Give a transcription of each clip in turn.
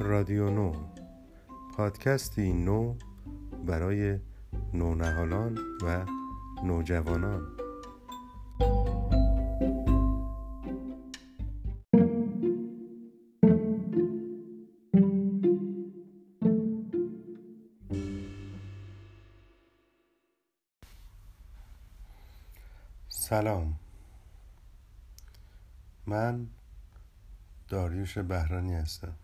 رادیو نو. پادکستی نو برای نونهالان و نوجوانان. سلام. من داریوش بهرانی هستم.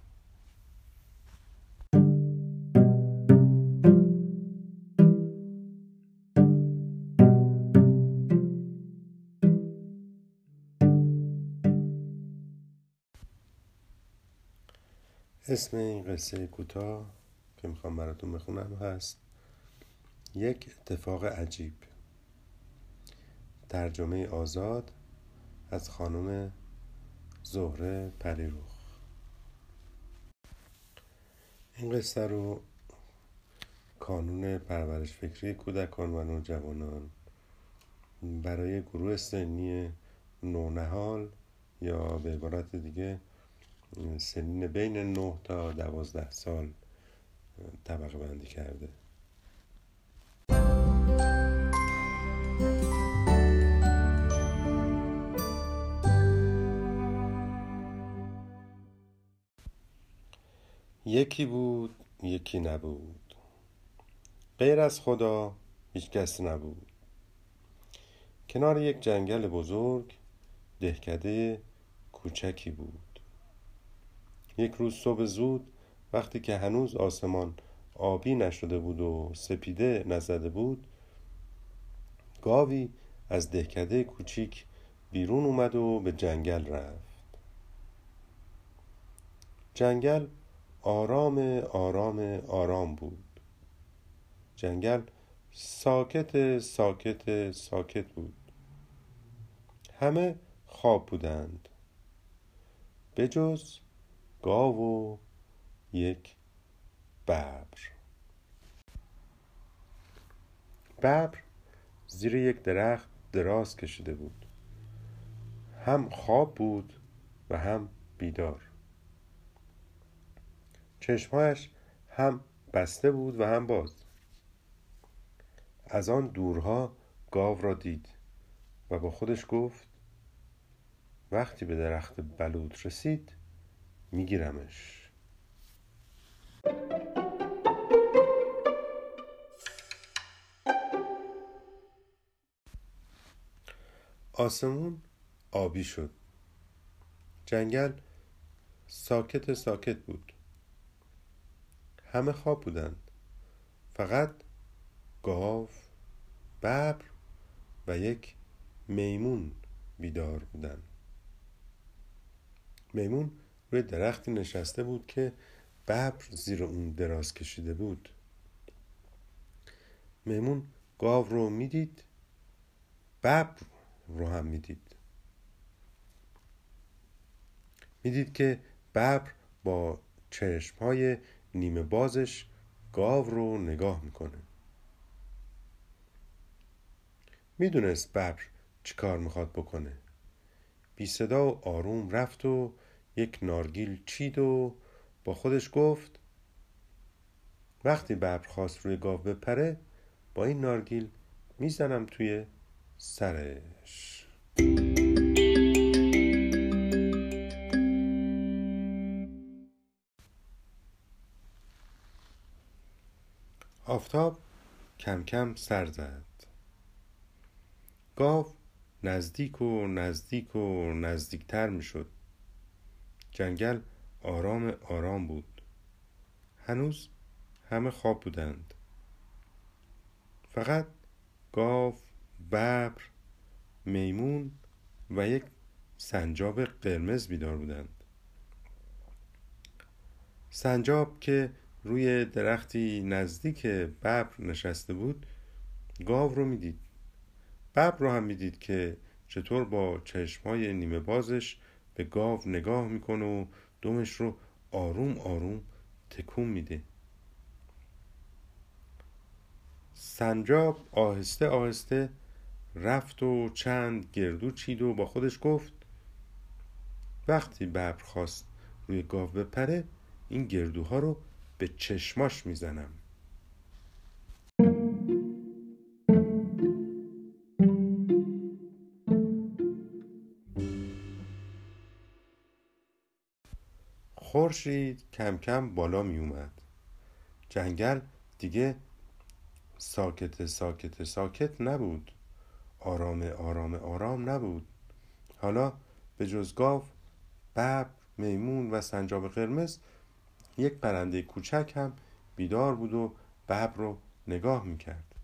اسم این قصه کوتاه که می‌خوام براتون بخونم هست. یک اتفاق عجیب. ترجمه آزاد از خانم زهره پریروخ. این قصه رو کانون پرورش فکری کودکان و نوجوانان برای گروه سنی نونهال یا به عبارت دیگه سنین بین 9 تا 12 سال طبقه بندی کرده. یکی بود یکی نبود. غیر از خدا هیچ کس نبود. کنار یک جنگل بزرگ دهکده کوچکی بود. یک روز صبح زود وقتی که هنوز آسمان آبی نشده بود و سپیده نزده بود گاوی از دهکده کوچیک بیرون اومد و به جنگل رفت. جنگل آرام آرام آرام بود. جنگل ساکت ساکت ساکت بود. همه خواب بودند. بجز گاو و یک ببر. ببر زیر یک درخت دراز کشیده بود. هم خواب بود و هم بیدار. چشمهایش هم بسته بود و هم باز. از آن دورها گاو را دید و با خودش گفت وقتی به درخت بلوط رسید میگیرمش. آسمون آبی شد. جنگل ساکت ساکت بود. همه خواب بودند. فقط گاو ببر و یک میمون بیدار بودند. میمون روی درختی نشسته بود که ببر زیر اون دراز کشیده بود. میمون گاو رو می‌دید ببر رو هم می‌دید. می‌دید که ببر با چشم های نیمه بازش گاو رو نگاه می‌کنه. می‌دونست ببر چیکار می‌خواد بکنه. بی صدا و آروم رفت و یک نارگیل چید و با خودش گفت وقتی ببر خواست روی گاو بپره با این نارگیل می‌زنم توی سرش. آفتاب کم کم سر زد. گاو نزدیک و نزدیک و نزدیکتر می شد جنگل آرام آرام بود. هنوز همه خواب بودند. فقط گاو ببر میمون و یک سنجاب قرمز بیدار بودند. سنجاب که روی درختی نزدیک ببر نشسته بود گاو رو می‌دید. ببر رو هم می‌دید که چطور با چشمای نیمه بازش به گاو نگاه می‌کنه و دومش رو آروم آروم تکون میده. سنجاب آهسته آهسته رفت و چند گردو چید و با خودش گفت وقتی ببر خواست روی گاو بپره این گردوها رو به چشماش می‌زنم. خورشید کم کم بالا می اومد. جنگل دیگه ساکت ساکت ساکت نبود. آرام آرام آرام نبود. حالا به جز گاو ببر میمون و سنجاب قرمز یک پرنده کوچک هم بیدار بود و ببر رو نگاه می‌کرد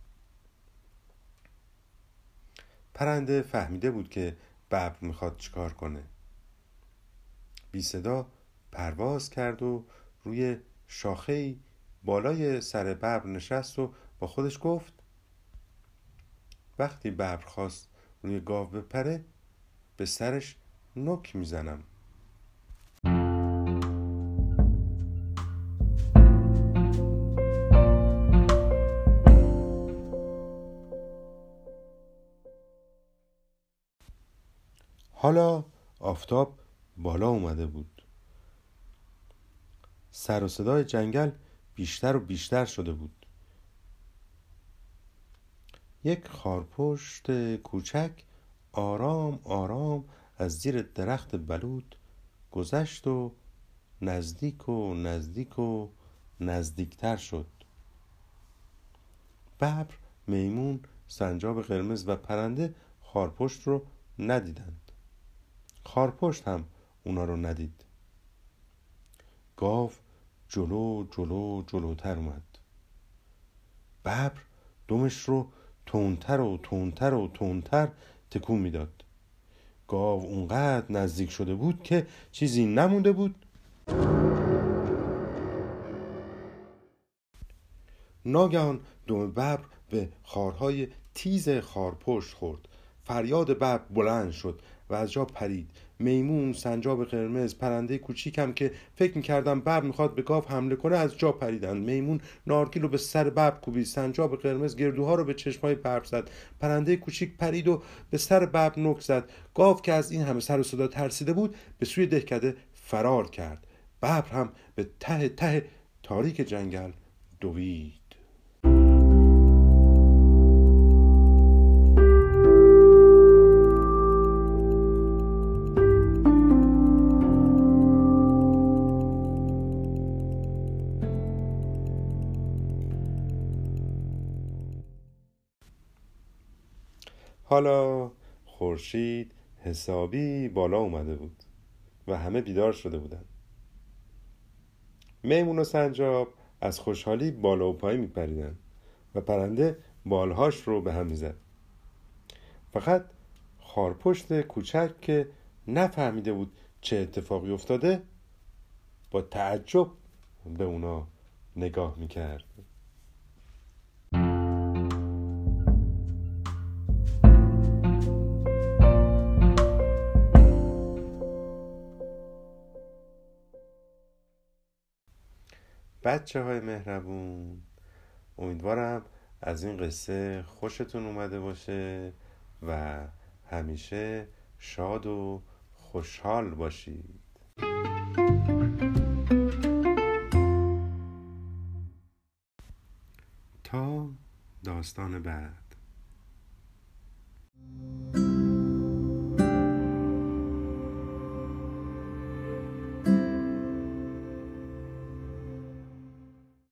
پرنده فهمیده بود که ببر می‌خواد چیکار کنه. بی صدا پرواز کرد و روی شاخه بالای سر ببر نشست و با خودش گفت وقتی ببر خواست روی گاو بپره به سرش نک می‌زنم. حالا آفتاب بالا اومده بود. سر و صدای جنگل بیشتر و بیشتر شده بود. یک خارپشت کوچک آرام آرام از زیر درخت بلود گذشت و نزدیک و نزدیک و نزدیکتر شد. ببر میمون سنجاب قرمز و پرنده خارپشت رو ندیدند. خارپشت هم اونا رو ندید. گاو جلو جلو جلوتر اومد. ببر دمش رو تونتر و تونتر و تونتر تکون می‌داد. گاو اونقدر نزدیک شده بود که چیزی نمونده بود. ناگهان دم ببر به خارهای تیز خارپشت خورد. فریاد ببر بلند شد و از جا پرید. میمون سنجاب قرمز پرنده کوچیکم که فکر می‌کردم ببر می‌خواد به گاو حمله کنه از جا پریدند میمون نارگیل رو به سر ببر کوبید. سنجاب قرمز گردوها رو به چشمای ببر زد. پرنده کوچیک پرید و به سر ببر نک زد. گاو که از این همه سر و صدا ترسیده بود به سوی دهکده فرار کرد. ببر هم به ته ته تاریک جنگل دوید. حالا خورشید حسابی بالا اومده بود و همه بیدار شده بودند میمون و سنجاب از خوشحالی بالا و پایی میپریدن و پرنده بالهاش رو به هم می‌زد. فقط خارپشت کوچک که نفهمیده بود چه اتفاقی افتاده با تعجب به اونا نگاه می‌کرد. بچه های مهربون. امیدوارم از این قصه خوشتون اومده باشه و همیشه شاد و خوشحال باشید. تا داستان بعد.